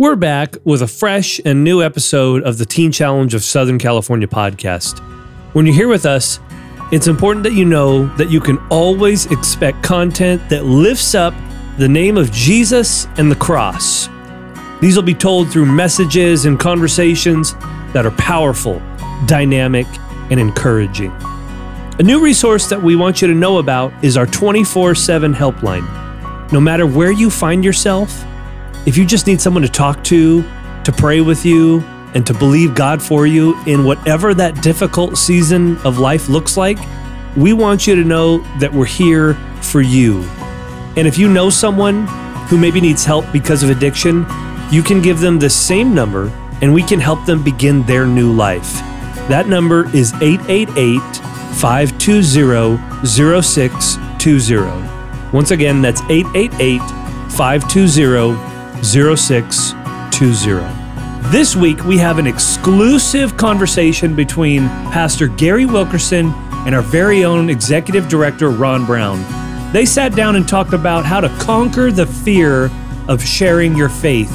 We're back with a fresh and new episode of the Teen Challenge of Southern California podcast. When you're here with us, it's important that you know that you can always expect content that lifts up the name of Jesus and the cross. These will be told through messages and conversations that are powerful, dynamic, and encouraging. A new resource that we want you to know about is our 24 7 helpline. No matter where you find yourself, if you just need someone to talk to, to pray with you, and to believe God for you in whatever that difficult season of life looks like, we want you to know that we're here for you. And if you know someone who maybe needs help because of addiction, you can give them the same number and we can help them begin their new life. That number is 888 520 0620. Once again, that's 888 520 0620. This week, we have an exclusive conversation between Pastor Gary Wilkerson and our very own Executive Director, Ron Brown. They sat down and talked about how to conquer the fear of sharing your faith.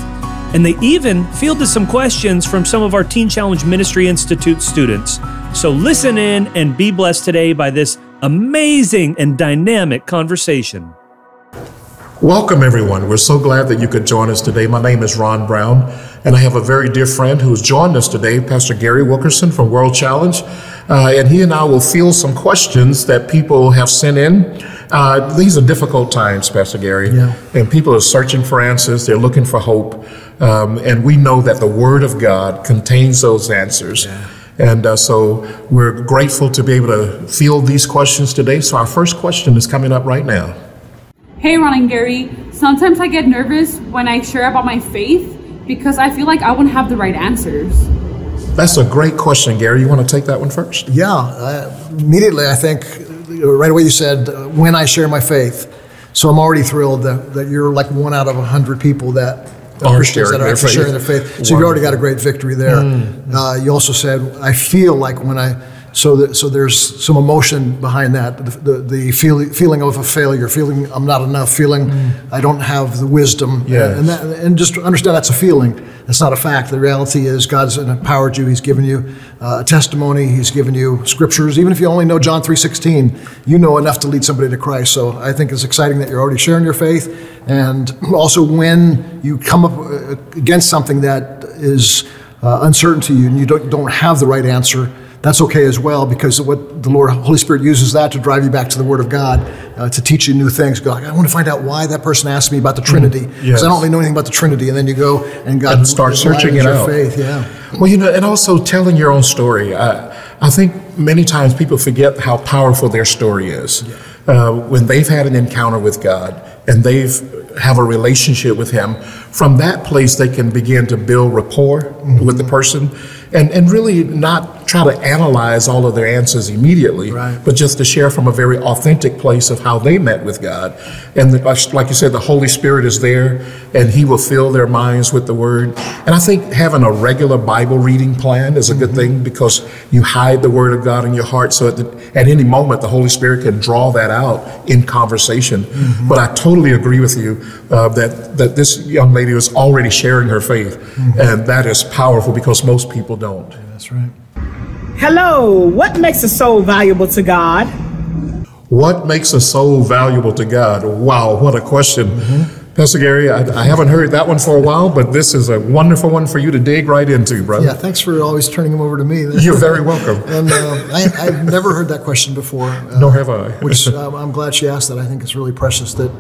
And they even fielded some questions from some of our Teen Challenge Ministry Institute students. So listen in and be blessed today by this amazing and dynamic conversation. Welcome, everyone. We're so glad that you could join us today. My name is Ron Brown, and I have a very dear friend who has joined us today, Pastor Gary Wilkerson from World Challenge. Uh, and he and I will field some questions that people have sent in. Uh, these are difficult times, Pastor Gary, yeah. and people are searching for answers. They're looking for hope. Um, and we know that the Word of God contains those answers. Yeah. And uh, so we're grateful to be able to field these questions today. So our first question is coming up right now. Hey, Ron and Gary. Sometimes I get nervous when I share about my faith because I feel like I wouldn't have the right answers. That's a great question, Gary. You want to take that one first? Yeah. Uh, immediately, I think right away you said, uh, when I share my faith. So I'm already thrilled that, that you're like one out of a hundred people that are Christians that are actually sharing their faith. So you've already got a great victory there. Mm. Uh, you also said, I feel like when I so, that, so there's some emotion behind that. The, the, the feel, feeling of a failure, feeling I'm not enough, feeling mm. I don't have the wisdom. Yes. And, that, and just understand that's a feeling. It's not a fact. The reality is God's empowered you. He's given you uh, a testimony. He's given you scriptures. Even if you only know John 3.16, you know enough to lead somebody to Christ. So I think it's exciting that you're already sharing your faith. And also when you come up uh, against something that is uh, uncertain to you and you don't, don't have the right answer, that's okay as well because what the Lord Holy Spirit uses that to drive you back to the Word of God uh, to teach you new things. Go, I want to find out why that person asked me about the mm-hmm. Trinity because mm, yes. I don't really know anything about the Trinity, and then you go and God and start searching it out. Faith, yeah. Well, you know, and also telling your own story. I, I think many times people forget how powerful their story is. Yeah. Uh, when they've had an encounter with God and they've have a relationship with Him, from that place they can begin to build rapport mm-hmm. with the person and, and really not try to analyze all of their answers immediately, right. but just to share from a very authentic place of how they met with God. And the, like you said, the Holy Spirit is there and He will fill their minds with the Word. And I think having a regular Bible reading plan is a good mm-hmm. thing because you hide the Word of God in your heart so at, the, at any moment the Holy Spirit can draw that out in conversation. Mm-hmm. But I totally agree with you uh, that, that this young lady was already sharing her faith. Mm-hmm. And that is powerful because most people don't. Yeah, that's right. Hello, what makes a soul valuable to God? What makes a soul valuable to God? Wow, what a question. Mm-hmm. Pastor Gary, I, I, haven't heard that one for a while, but this is a wonderful one for you to dig right into, brother. Yeah, thanks for always turning them over to me. You're very welcome. and uh, I, have never heard that question before. Uh, Nor have I. which um, I'm glad she asked that. I think it's really precious that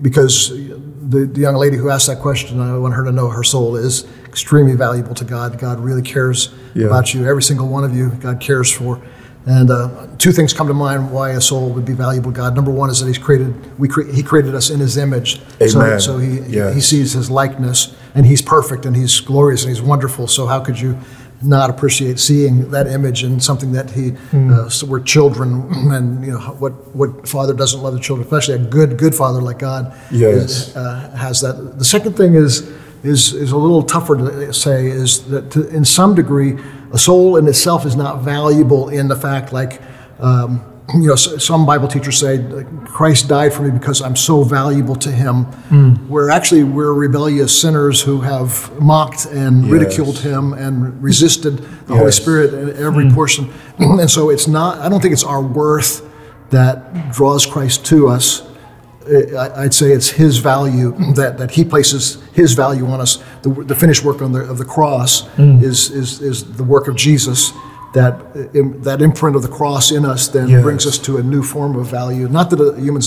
because the, the young lady who asked that question, I want her to know her soul is extremely valuable to God. God really cares yeah. about you. Every single one of you, God cares for. And uh, two things come to mind why a soul would be valuable to God. Number one is that He's created we cre- He created us in His image. Amen. So, so he, he sees His likeness, and He's perfect, and He's glorious, and He's wonderful. So how could you not appreciate seeing that image and something that He mm. uh, so we're children, and you know what what father doesn't love the children, especially a good good father like God. Yes. Is, uh, has that. The second thing is is, is a little tougher to say is that to, in some degree, a soul in itself is not valuable in the fact like um, you know, some Bible teachers say Christ died for me because I'm so valuable to Him. Where actually we're rebellious sinners who have mocked and ridiculed Him and resisted the Holy Spirit in every portion. and so it's not. I don't think it's our worth that draws Christ to us. Uh, I- I'd say it's His value that, that He places His value on us. The, the finished work on the, of the cross mm. is, is, is the work of Jesus. That uh, that imprint of the cross in us then Yes. brings us to a new form of value. Not that a human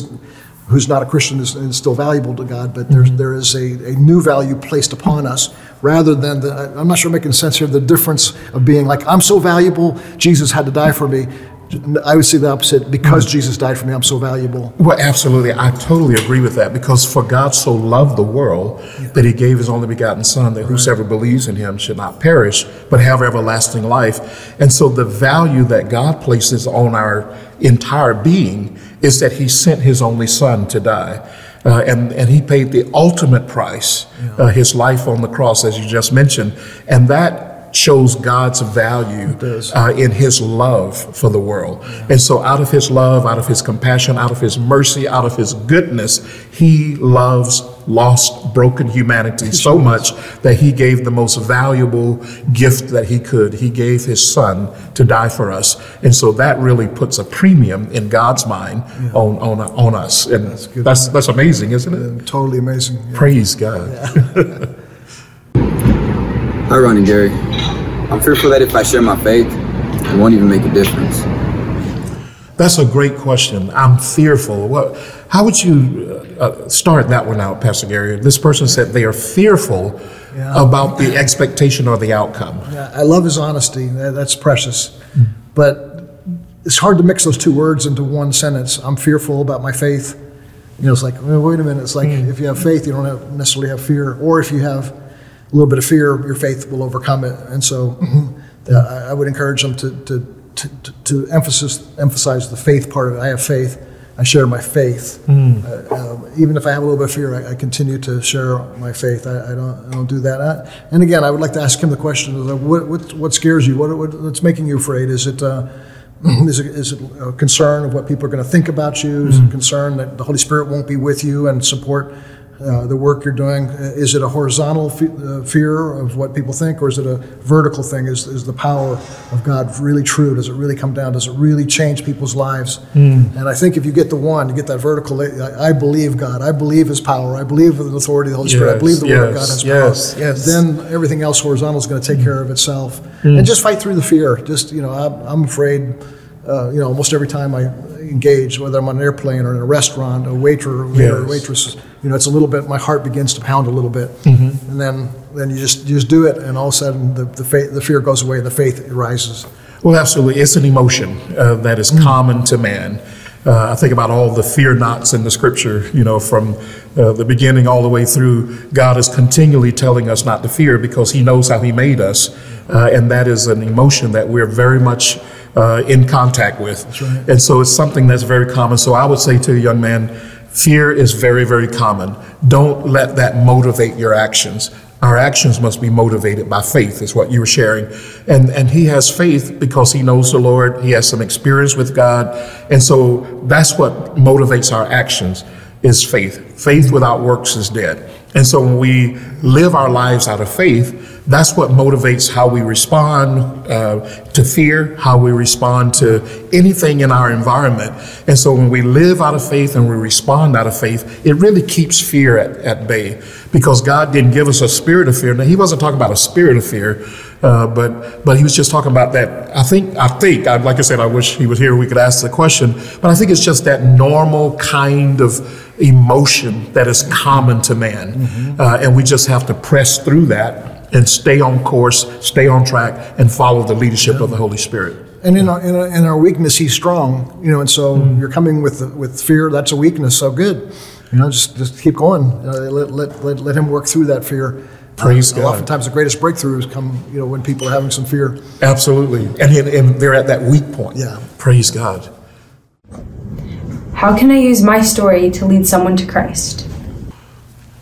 who's not a Christian is, is still valuable to God, but there's, mm-hmm. there is a, a new value placed upon us rather than the. I'm not sure I'm making sense here. The difference of being like I'm so valuable, Jesus had to die for me. I would say the opposite. Because Jesus died for me, I'm so valuable. Well, absolutely. I totally agree with that because for God so loved the world that he gave his only begotten Son, that whosoever believes in him should not perish, but have everlasting life. And so the value that God places on our entire being is that he sent his only Son to die. Uh, and, and he paid the ultimate price, uh, his life on the cross, as you just mentioned. And that shows God's value uh, in his love for the world. And so, out of his love, out of his compassion, out of his mercy, out of his goodness, he loves lost, broken humanity so much that he gave the most valuable gift that he could. He gave his son to die for us. And so, that really puts a premium in God's mind on, on, on us. And that's, good. that's, amazing, isn't it? Totally amazing. Yeah. Praise God. Hi, Ronnie Gary. I'm fearful that if I share my faith, it won't even make a difference. That's a great question. I'm fearful. What, how would you uh, uh, start that one out, Pastor Gary? This person said they are fearful about the expectation or the outcome. Yeah, I love his honesty. That's precious. But it's hard to mix those two words into one sentence. I'm fearful about my faith. You know, it's like, well, wait a minute. It's like if you have faith, you don't have, necessarily have fear. Or if you have a little bit of fear, your faith will overcome it. And so uh, I would encourage them to, to, to, to- emphasis, emphasize the faith part of it. I have faith. I share my faith. Uh, um, even if I have a little bit of fear, I, I continue to share my faith. I, I don't, I don't do that. I, and again, I would like to ask him the question: what, what, what scares you? What, what, what's making you afraid? Is it, uh, is it, is it a concern of what people are going to think about you? Is it a concern that the Holy Spirit won't be with you and support uh, the work you're doing? Uh, Is it a horizontal fe- uh, fear of what people think, or is it a vertical thing? Is, is the power of God really true? Does it really come down? Does it really change people's lives? And I think if you get the one, you get that vertical. I, I believe God. I believe His power. I believe in the authority of the Holy Spirit. I believe the Word of God has yes, power. yes. Then everything else horizontal is going to take care of itself. And just fight through the fear. Just you know, I'm, I'm afraid. Uh, you know, almost every time I engage, whether I'm on an airplane or in a restaurant, a waiter, waiter, or Yes. waitress, you know, it's a little bit. My heart begins to pound a little bit, Mm-hmm. and then then you just you just do it, and all of a sudden the the, faith, the fear goes away, and the faith rises. Well, absolutely. It's an emotion uh, that is common to man. Uh, I think about all the fear nots in the scripture, you know, from uh, the beginning all the way through. God is continually telling us not to fear because He knows how He made us. Uh, and that is an emotion that we're very much uh, in contact with. And so it's something that's very common. So I would say to a young man, fear is very, very common. Don't let that motivate your actions. Our actions must be motivated by faith, is what you were sharing. And, and he has faith because he knows the Lord, he has some experience with God. And so that's what motivates our actions is faith. Faith without works is dead. And so when we live our lives out of faith, that's what motivates how we respond uh, to fear, how we respond to anything in our environment. And so when we live out of faith and we respond out of faith, it really keeps fear at, at bay because God didn't give us a spirit of fear. Now, He wasn't talking about a spirit of fear, uh, but but He was just talking about that. I think I think I, like I said, I wish He was here. We could ask the question, but I think it's just that normal kind of emotion that is common to man, uh, and we just have to press through that and stay on course, stay on track, and follow the leadership of the Holy Spirit. And in our, in our, in our weakness, he's strong. You know, and so you're coming with with fear. That's a weakness. So good. You know, just just keep going. Uh, let, let, let, let him work through that fear. Praise uh, God. Oftentimes, the greatest breakthroughs come, you know, when people are having some fear. Absolutely, and, and and they're at that weak point. Yeah. Praise God. How can I use my story to lead someone to Christ?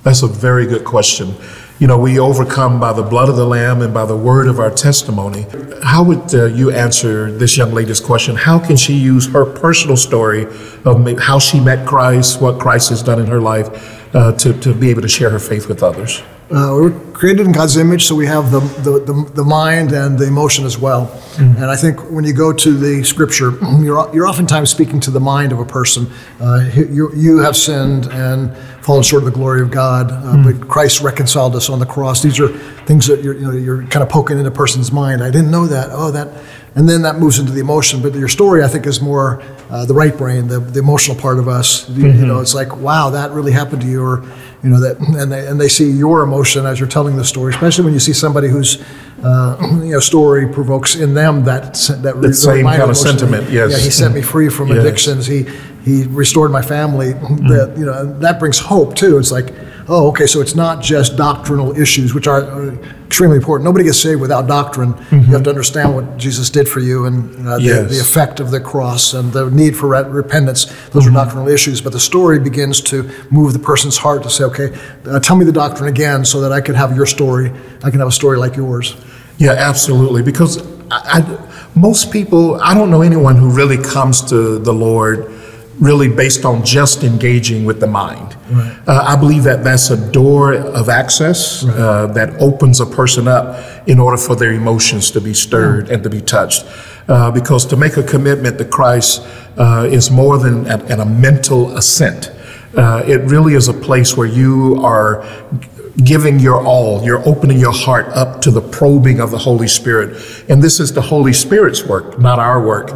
That's a very good question. You know, we overcome by the blood of the Lamb and by the word of our testimony. How would uh, you answer this young lady's question? How can she use her personal story of how she met Christ, what Christ has done in her life, uh, to, to be able to share her faith with others? Uh, we were created in God's image, so we have the, the, the, the mind and the emotion as well. And I think when you go to the scripture, you're, you're oftentimes speaking to the mind of a person. Uh, you, you have sinned and fallen short of the glory of God, uh, but Christ reconciled us on the cross. These are things that you're, you know, you're kind of poking in a person's mind. I didn't know that. Oh, that. And then that moves into the emotion. But your story, I think, is more uh, the right brain, the, the emotional part of us. You, you know, it's like, wow, that really happened to you, or you know that, and they, and they see your emotion as you're telling the story, especially when you see somebody whose uh, you know story provokes in them that that The same kind of sentiment, yes. Yeah, he set me free from Yes. addictions. He he restored my family. That you know that brings hope too. It's like, oh, okay, so it's not just doctrinal issues, which are uh, extremely important. Nobody gets saved without doctrine. You have to understand what Jesus did for you and uh, the, Yes. the effect of the cross and the need for re- repentance. Those are doctrinal issues. But the story begins to move the person's heart to say, okay, uh, tell me the doctrine again so that I can have your story. I can have a story like yours. Yeah, absolutely. Because I, I, most people, I don't know anyone who really comes to the Lord really based on just engaging with the mind. Uh, I believe that that's a door of access uh, that opens a person up in order for their emotions to be stirred and to be touched. Uh, because to make a commitment to Christ uh, is more than a, a mental assent. Uh, it really is a place where you are giving your all. You're opening your heart up to the probing of the Holy Spirit. And this is the Holy Spirit's work, not our work.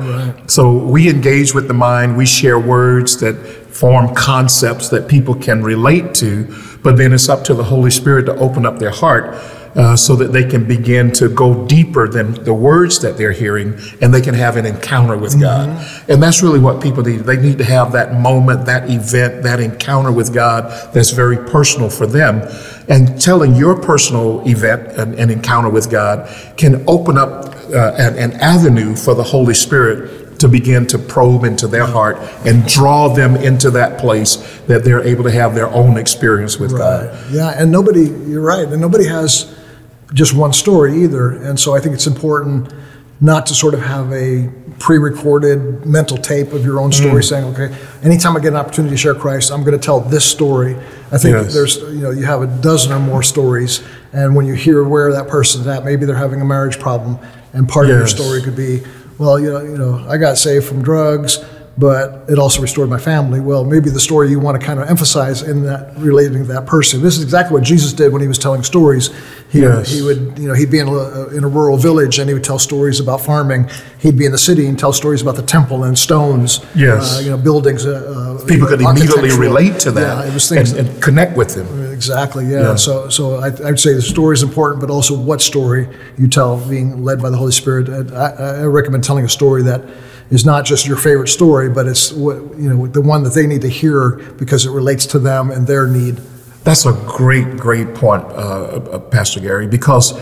So we engage with the mind, we share words that form concepts that people can relate to, but then it's up to the Holy Spirit to open up their heart. Uh, so that they can begin to go deeper than the words that they're hearing and they can have an encounter with God. And that's really what people need. They need to have that moment, that event, that encounter with God that's very personal for them. And telling your personal event and, and encounter with God can open up uh, an, an avenue for the Holy Spirit to begin to probe into their heart and draw them into that place that they're able to have their own experience with God. Yeah, and nobody, you're right, and nobody has just one story either. And so I think it's important not to sort of have a pre recorded mental tape of your own story mm. saying, okay, anytime I get an opportunity to share Christ, I'm going to tell this story. I think Yes. there's, you know, you have a dozen or more stories. And when you hear where that person's at, maybe they're having a marriage problem. And part of your story could be, well, you know, you know, I got saved from drugs, but it also restored my family. Well, maybe the story you want to kind of emphasize in that relating to that person. This is exactly what Jesus did when he was telling stories. He, Yes. he would, you know, he'd be in a, in a rural village and he would tell stories about farming. He'd be in the city and tell stories about the temple and stones. Yes. uh, you know, buildings. Uh, uh, People could immediately relate to that Yeah, it was and, things. and connect with them. Exactly. Yeah. Yeah. So, so I, I'd say the story is important, but also what story you tell, being led by the Holy Spirit. I, I recommend telling a story that is not just your favorite story, but it's what you know the one that they need to hear because it relates to them and their need. That's a great, great point, uh, uh, Pastor Gary, because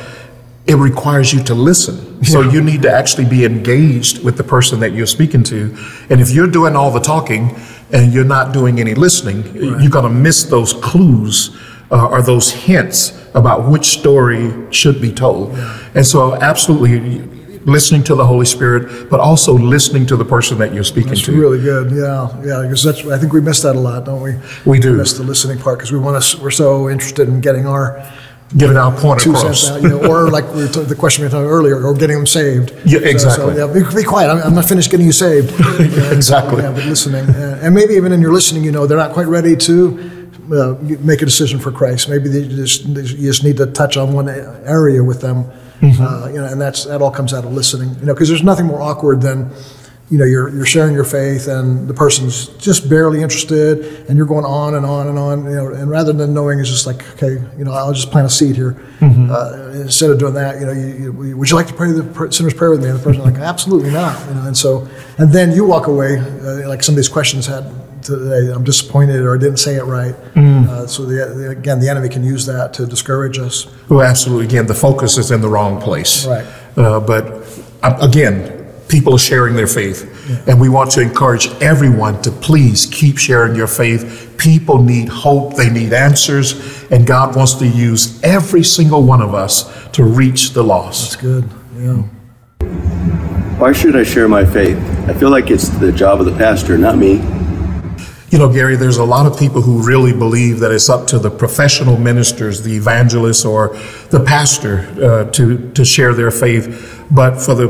it requires you to listen. So you need to actually be engaged with the person that you're speaking to. And if you're doing all the talking and you're not doing any listening, you're going to miss those clues uh, or those hints about which story should be told. And so, absolutely. Listening to the Holy Spirit, but also listening to the person that you're speaking It's to. really good. Yeah, yeah. Because that's I think we miss that a lot, don't we? We do. we miss the listening part because we want to. We're so interested in getting our Giving our point two across. out, you know, or like we t- the question we were talking earlier, or getting them saved. Yeah, So- exactly. So, yeah, be, be quiet. I'm, I'm not finished getting you saved. Yeah, Exactly. Yeah, but listening, and maybe even in your listening, you know, they're not quite ready to uh, make a decision for Christ. Maybe they just they, you just need to touch on one area with them. Mm-hmm. Uh, you know, and that's that all comes out of listening. You know, because there's nothing more awkward than you know, you're, you're sharing your faith and the person's just barely interested and you're going on and on and on, you know, and rather than knowing it's just like, okay, you know, I'll just plant a seed here. Uh, instead of doing that, you know, you, you, would you like to pray the sinner's prayer with me? And the person's like, absolutely not. You know, and so, and then you walk away, uh, like some of these questions had today, I'm disappointed or I didn't say it right. Uh, so the, the, again, the enemy can use that to discourage us. Well, absolutely. Again, the focus is in the wrong place. Right. Uh, but uh, again, people are sharing their faith, and we want to encourage everyone to please keep sharing your faith. People need hope, they need answers, and God wants to use every single one of us to reach the lost. That's good. Yeah. Why should I share my faith? I feel like it's the job of the pastor, not me. You know, Gary, there's a lot of people who really believe that it's up to the professional ministers, the evangelists, or the pastor uh, to, to share their faith. But for the,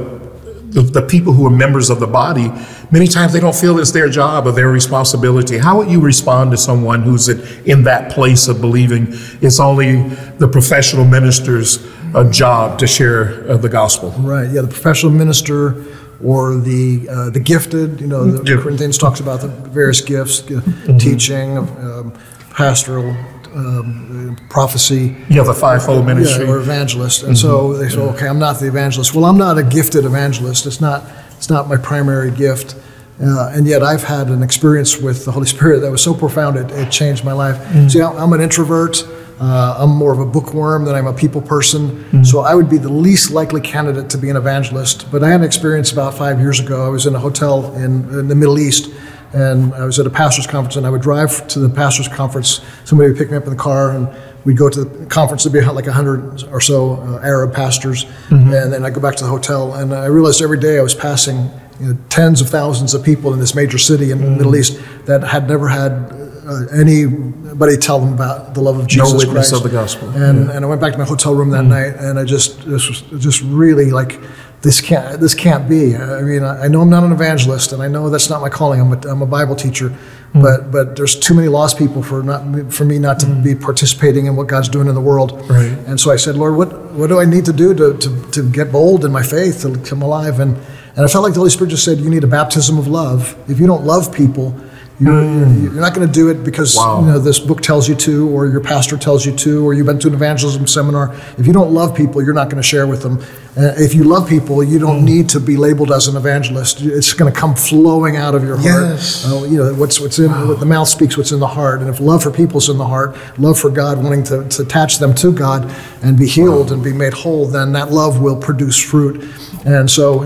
the, the people who are members of the body, many times they don't feel it's their job or their responsibility. How would you respond to someone who's in, that place of believing it's only the professional minister's uh, job to share uh, the gospel? Right. Yeah. The professional minister or the uh, the gifted. You know, the Yeah. Corinthians talks about the various gifts: uh, teaching, um, pastoral, um, prophecy. Have a fivefold ministry. Yeah, or evangelist. And so they say, okay, I'm not the evangelist. Well, I'm not a gifted evangelist. It's not, it's not my primary gift. Uh, and yet I've had an experience with the Holy Spirit that was so profound it, it changed my life. See, I'm I'm an introvert. Uh, I'm more of a bookworm than I'm a people person. So I would be the least likely candidate to be an evangelist. But I had an experience about five years ago. I was in a hotel in, in the Middle East and I was at a pastor's conference, and I would drive to the pastor's conference. Somebody would pick me up in the car, and we'd go to the conference. There'd be like a hundred or so uh, Arab pastors, and then I'd go back to the hotel. And I realized every day I was passing you know, tens of thousands of people in this major city in the Middle East that had never had uh, anybody tell them about the love of Jesus witness Christ. of the gospel. And, and I went back to my hotel room that mm. night, and I just this was just really like this can't this can't be. I mean, I, know I'm not an evangelist, and I know that's not my calling. I'm a, I'm a Bible teacher, mm. but but there's too many lost people for not for me not to mm. be participating in what God's doing in the world. Right. And so I said, Lord, what what do I need to do to to, to get bold in my faith to come alive? And and I felt like the Holy Spirit just said, you need a baptism of love. If you don't love people. You're, you're not going to do it because Wow. you know this book tells you to, or your pastor tells you to, or you've been to an evangelism seminar. If you don't love people, you're not going to share with them. Uh, if you love people, you don't need to be labeled as an evangelist. It's going to come flowing out of your heart. Yes. Uh, you know what's what's in what the mouth speaks. What's in the heart. And if love for people's in the heart, love for God, wanting to, to attach them to God and be healed and be made whole, then that love will produce fruit. And so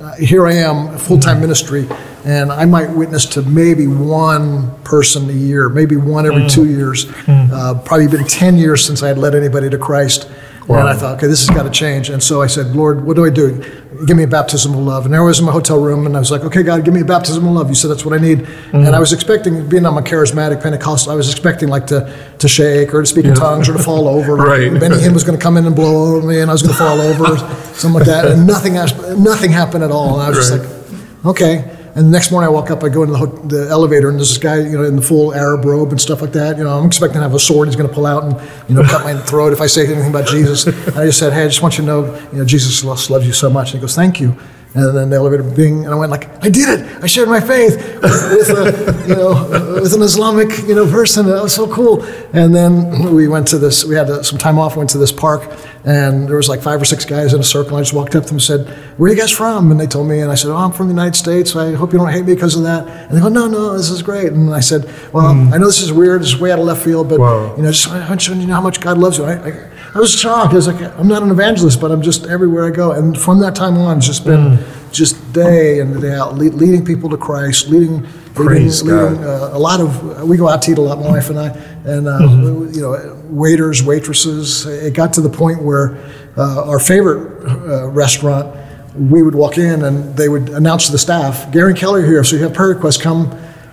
uh, here I am, full time ministry, and I might witness to maybe one person a year, maybe one every two mm. years. Mm. Uh, probably been 10 years since I had led anybody to Christ. And I thought, okay, this has got to change. And so I said, Lord, what do I do? Give me a baptism of love. And there I was in my hotel room, and I was like, okay, God, give me a baptism of love. You said that's what I need. Mm. And I was expecting, being I'm a charismatic Pentecostal, I was expecting like to, to shake or to speak in tongues or to fall over. Right. Benny Hinn was going to come in and blow over me, and I was going to fall over, something like that. And nothing, nothing happened at all. And I was just like, okay. And the next morning I walk up, I go into the, ho- the elevator, and there's this guy, you know, in the full Arab robe and stuff like that. You know, I'm expecting to have a sword he's going to pull out and, you know, cut my throat if I say anything about Jesus. And I just said, hey, I just want you to know, you know, Jesus loves loves you so much. And he goes, thank you. And then the elevator bing, and I went like, I did it! I shared my faith with, a, you know, with an Islamic, you know, person. That was so cool. And then we went to this. We had uh, some time off. Went to this park, and there was like five or six guys in a circle. I just walked up to them and said, "Where are you guys from?" And they told me, and I said, "Oh, I'm from the United States. I hope you don't hate me because of that." And they go, "No, no, this is great." And I said, "Well, I know this is weird. This is way out of left field, but you know, just I want you to know how much God loves you." I, I, I was shocked. I was like, "I'm not an evangelist, but I'm just everywhere I go." And from that time on, it's just been just day in and day out, lead, leading people to Christ, leading. Praise leading, leading, uh, a lot of we go out to eat a lot, my wife and I, and uh, Mm-hmm. you know, waiters, waitresses. It got to the point where uh, our favorite uh, restaurant, we would walk in and they would announce to the staff, "Gary and Kelly are here, so you have prayer requests. Come."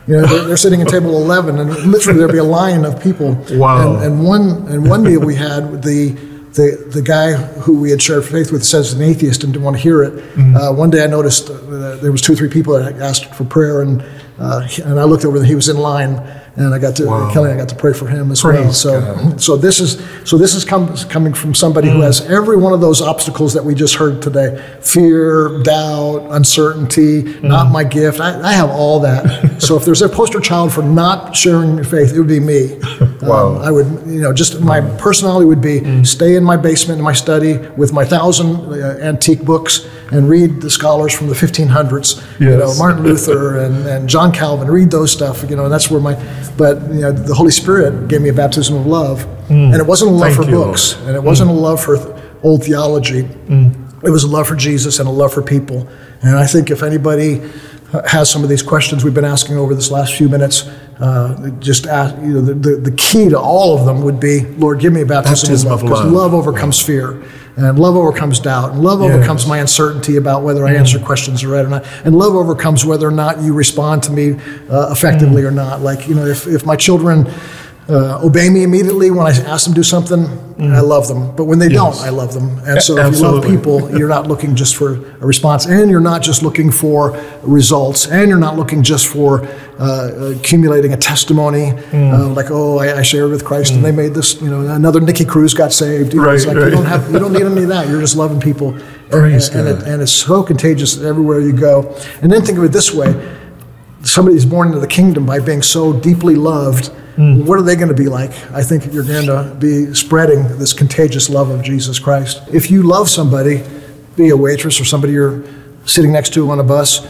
You know, they're, they're sitting at table eleven, and literally there'd be a line of people. Wow. And, and one and one meal we had the. The, the guy who we had shared faith with says he's an atheist and didn't want to hear it. Uh, one day I noticed uh, there was two or three people that asked for prayer, and uh, and I looked over and he was in line, and I got to Kelly. I got to pray for him as well. So God. so this is so this is com- coming from somebody who has every one of those obstacles that we just heard today: fear, doubt, uncertainty, not my gift. I, I have all that. so if there's a poster child for not sharing your faith, it would be me. Wow. Um, I would, you know, just my personality would be stay in my basement in my study with my thousand uh, antique books and read the scholars from the 1500s. You know, Martin Luther and, and John Calvin. Read those stuff. You know, and that's where my. But you know, the Holy Spirit gave me a baptism of love, mm. and it wasn't a love Thank for you, books, and it wasn't a mm. love for th- old theology. Mm. It was a love for Jesus and a love for people. And I think if anybody has some of these questions we've been asking over this last few minutes, uh, just ask, you know, the, the, the key to all of them would be, Lord, give me a baptism, Baptism of love, because love. love overcomes fear. And love overcomes doubt. And love overcomes my uncertainty about whether I answer questions right or not. And love overcomes whether or not you respond to me uh, effectively or not. Like, you know, if, if my children uh, obey me immediately when I ask them to do something, I love them. But when they don't, I love them. And so if you love people, you're not looking just for a response, and you're not just looking for results, and you're not looking just for uh, accumulating a testimony, Mm. uh, like oh, I, I shared with Christ and they made this. You know, another Nicky Cruz got saved. You know, it's Right, like right. you don't have, you don't need any of that. You're just loving people, and, and, and, it, and it's so contagious everywhere you go. And then think of it this way: somebody's born into the kingdom by being so deeply loved. Hmm. What are they going to be like? I think you're going to be spreading this contagious love of Jesus Christ. If you love somebody, be a waitress or somebody you're sitting next to on a bus,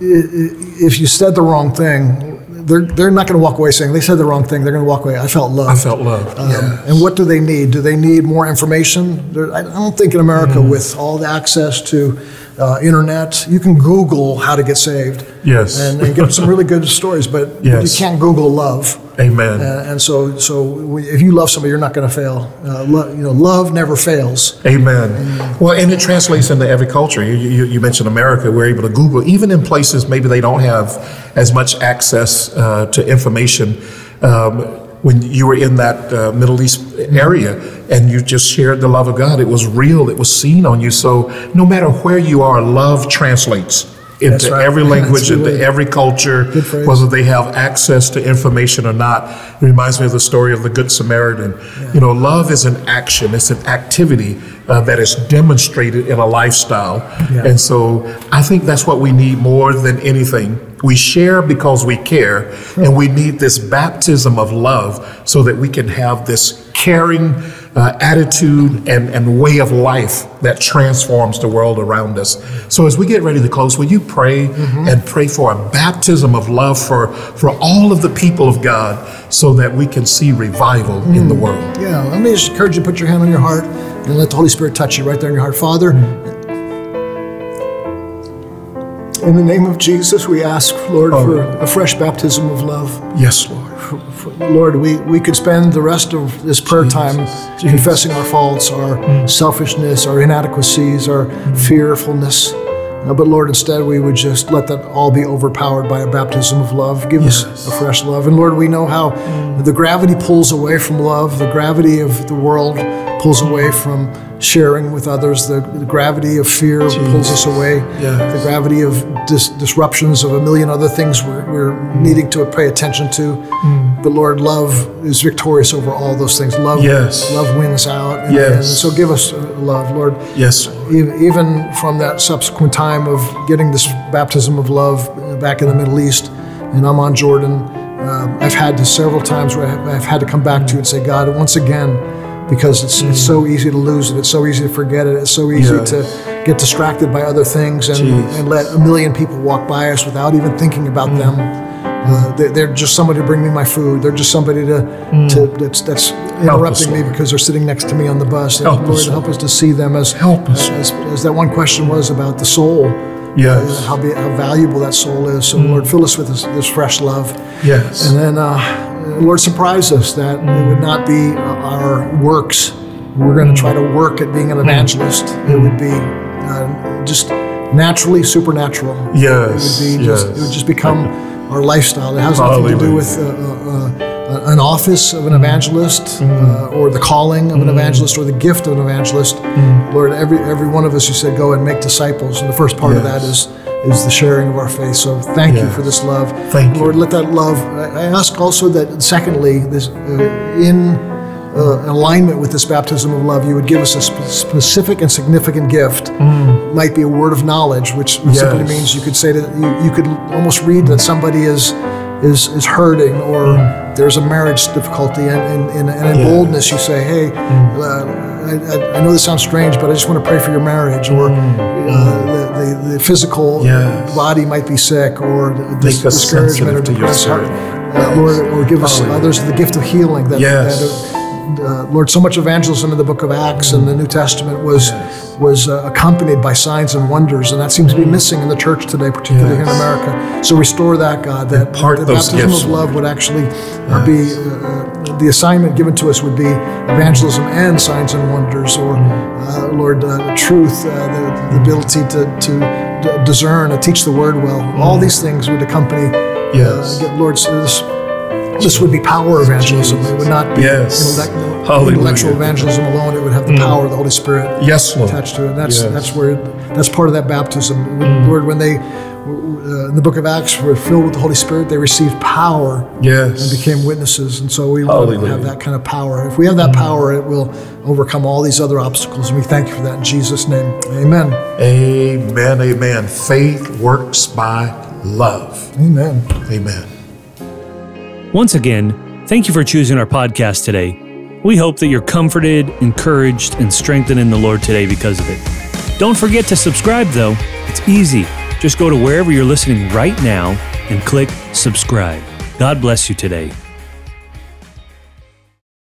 if you said the wrong thing, they're, they're not going to walk away saying they said the wrong thing. They're going to walk away. I felt love. I felt loved. Um, yeah. And what do they need? Do they need more information? There, I don't think in America, Mm. with all the access to uh, internet, you can Google how to get saved. Yes. And, and get some really good stories, but Yes. you can't Google love. Amen. Uh, and so, so we- if you love somebody, you're not going to fail. Uh, lo- you know, love never fails. Amen. Well, and it translates into every culture. You, you, you mentioned America. We're able to Google, even in places maybe they don't have as much access uh, to information. Um, when you were in that uh, Middle East area and you just shared the love of God, it was real, it was seen on you. So no matter where you are, love translates into right. every language, into every culture, whether they have access to information or not. It reminds me of the story of the Good Samaritan. You know, love is an action, it's an activity uh, that is demonstrated in a lifestyle. Yeah. And so I think that's what we need more than anything. We share because we care, and we need this baptism of love so that we can have this caring uh, attitude and, and way of life that transforms the world around us. So as we get ready to close, will you pray and pray for a baptism of love for, for all of the people of God so that we can see revival in the world? Yeah, let me just encourage you to put your hand on your heart and let the Holy Spirit touch you right there in your heart. Father, in the name of Jesus, we ask, Lord, for a fresh baptism of love. Yes, Lord. Lord, we, we could spend the rest of this prayer time confessing our faults, our selfishness, our inadequacies, our fearfulness. Uh, but Lord, instead, we would just let that all be overpowered by a baptism of love. Give us a fresh love. And Lord, we know how the gravity pulls away from love, the gravity of the world pulls away from sharing with others, the, the gravity of fear pulls us away, Yes. the gravity of dis- disruptions of a million other things we're, we're needing to pay attention to. But Lord, love is victorious over all those things. Love, Yes. love wins out. And, Yes. and so give us uh, love, Lord. Yes. E- Even from that subsequent time of getting this baptism of love back in the Middle East and Amman Jordan, um, I've had to several times where I've I've had to come back to you and say, God, once again, because it's, it's so easy to lose it, it's so easy to forget it, it's so easy Yeah. to get distracted by other things and, and let a million people walk by us without even thinking about them. Uh, they, they're just somebody to bring me my food. They're just somebody to, to that's, that's interrupting me because they're sitting next to me on the bus. And Help Lord, us, help us to see them as Help us. as, as that one question was about the soul. Yes. How, be, how valuable that soul is. So Lord, fill us with this, this fresh love. Yes. And then, uh, Lord, surprise us that it would not be our works. We're going to try to work at being an evangelist. It would be uh, just naturally supernatural. Yes, It would be just, yes. it would just become our lifestyle. It has nothing to do with uh, uh, uh, an office of an evangelist uh, or the calling of an evangelist or the gift of an evangelist. Lord, every every one of us, you said, go and make disciples, and the first part of that Yes. is is the sharing of our faith. So thank you for this love. Thank you. Lord, let that love. I ask also that, secondly, this uh, in uh, alignment with this baptism of love, you would give us a spe- specific and significant gift. Might be a word of knowledge, which simply means you could say that you, you could almost read that somebody is is is hurting or there's a marriage difficulty, and, and, and, and in Yeah. boldness you say, "Hey, uh, I, I- know this sounds strange, but I just want to pray for your marriage," or uh, the, the the physical Yes. body might be sick, or dis- discouragement or depression. Uh, Lord, or give us Hallelujah. others the gift of healing. That, Yes. that, uh, Lord, so much evangelism in the Book of Acts and the New Testament was was uh, accompanied by signs and wonders, and that seems to be missing in the church today, particularly here in America. So restore that, God, that Impart the baptism of love would actually uh, be uh, the assignment given to us would be evangelism and signs and wonders, or uh, Lord, uh, truth, uh, the, the ability to to d- discern, and teach the word well. All these things would accompany. Yes. Uh, Lord, so this, this would be power evangelism. It would not be Yes. intellect- intellectual evangelism alone. It would have the mm. power of the Holy Spirit Yes, Lord. attached to it. And that's Yes. that's where that's part of that baptism. When, mm. Lord, when they uh, in the Book of Acts were filled with the Holy Spirit, they received power Yes. and became witnesses. And so we want to have that kind of power. If we have that mm. power, it will overcome all these other obstacles. And we thank you for that in Jesus' name. Amen. Amen. Amen. Faith works by love. Amen. Amen. Once again, thank you for choosing our podcast today. We hope that you're comforted, encouraged, and strengthened in the Lord today because of it. Don't forget to subscribe, though. It's easy. Just go to wherever you're listening right now and click subscribe. God bless you today.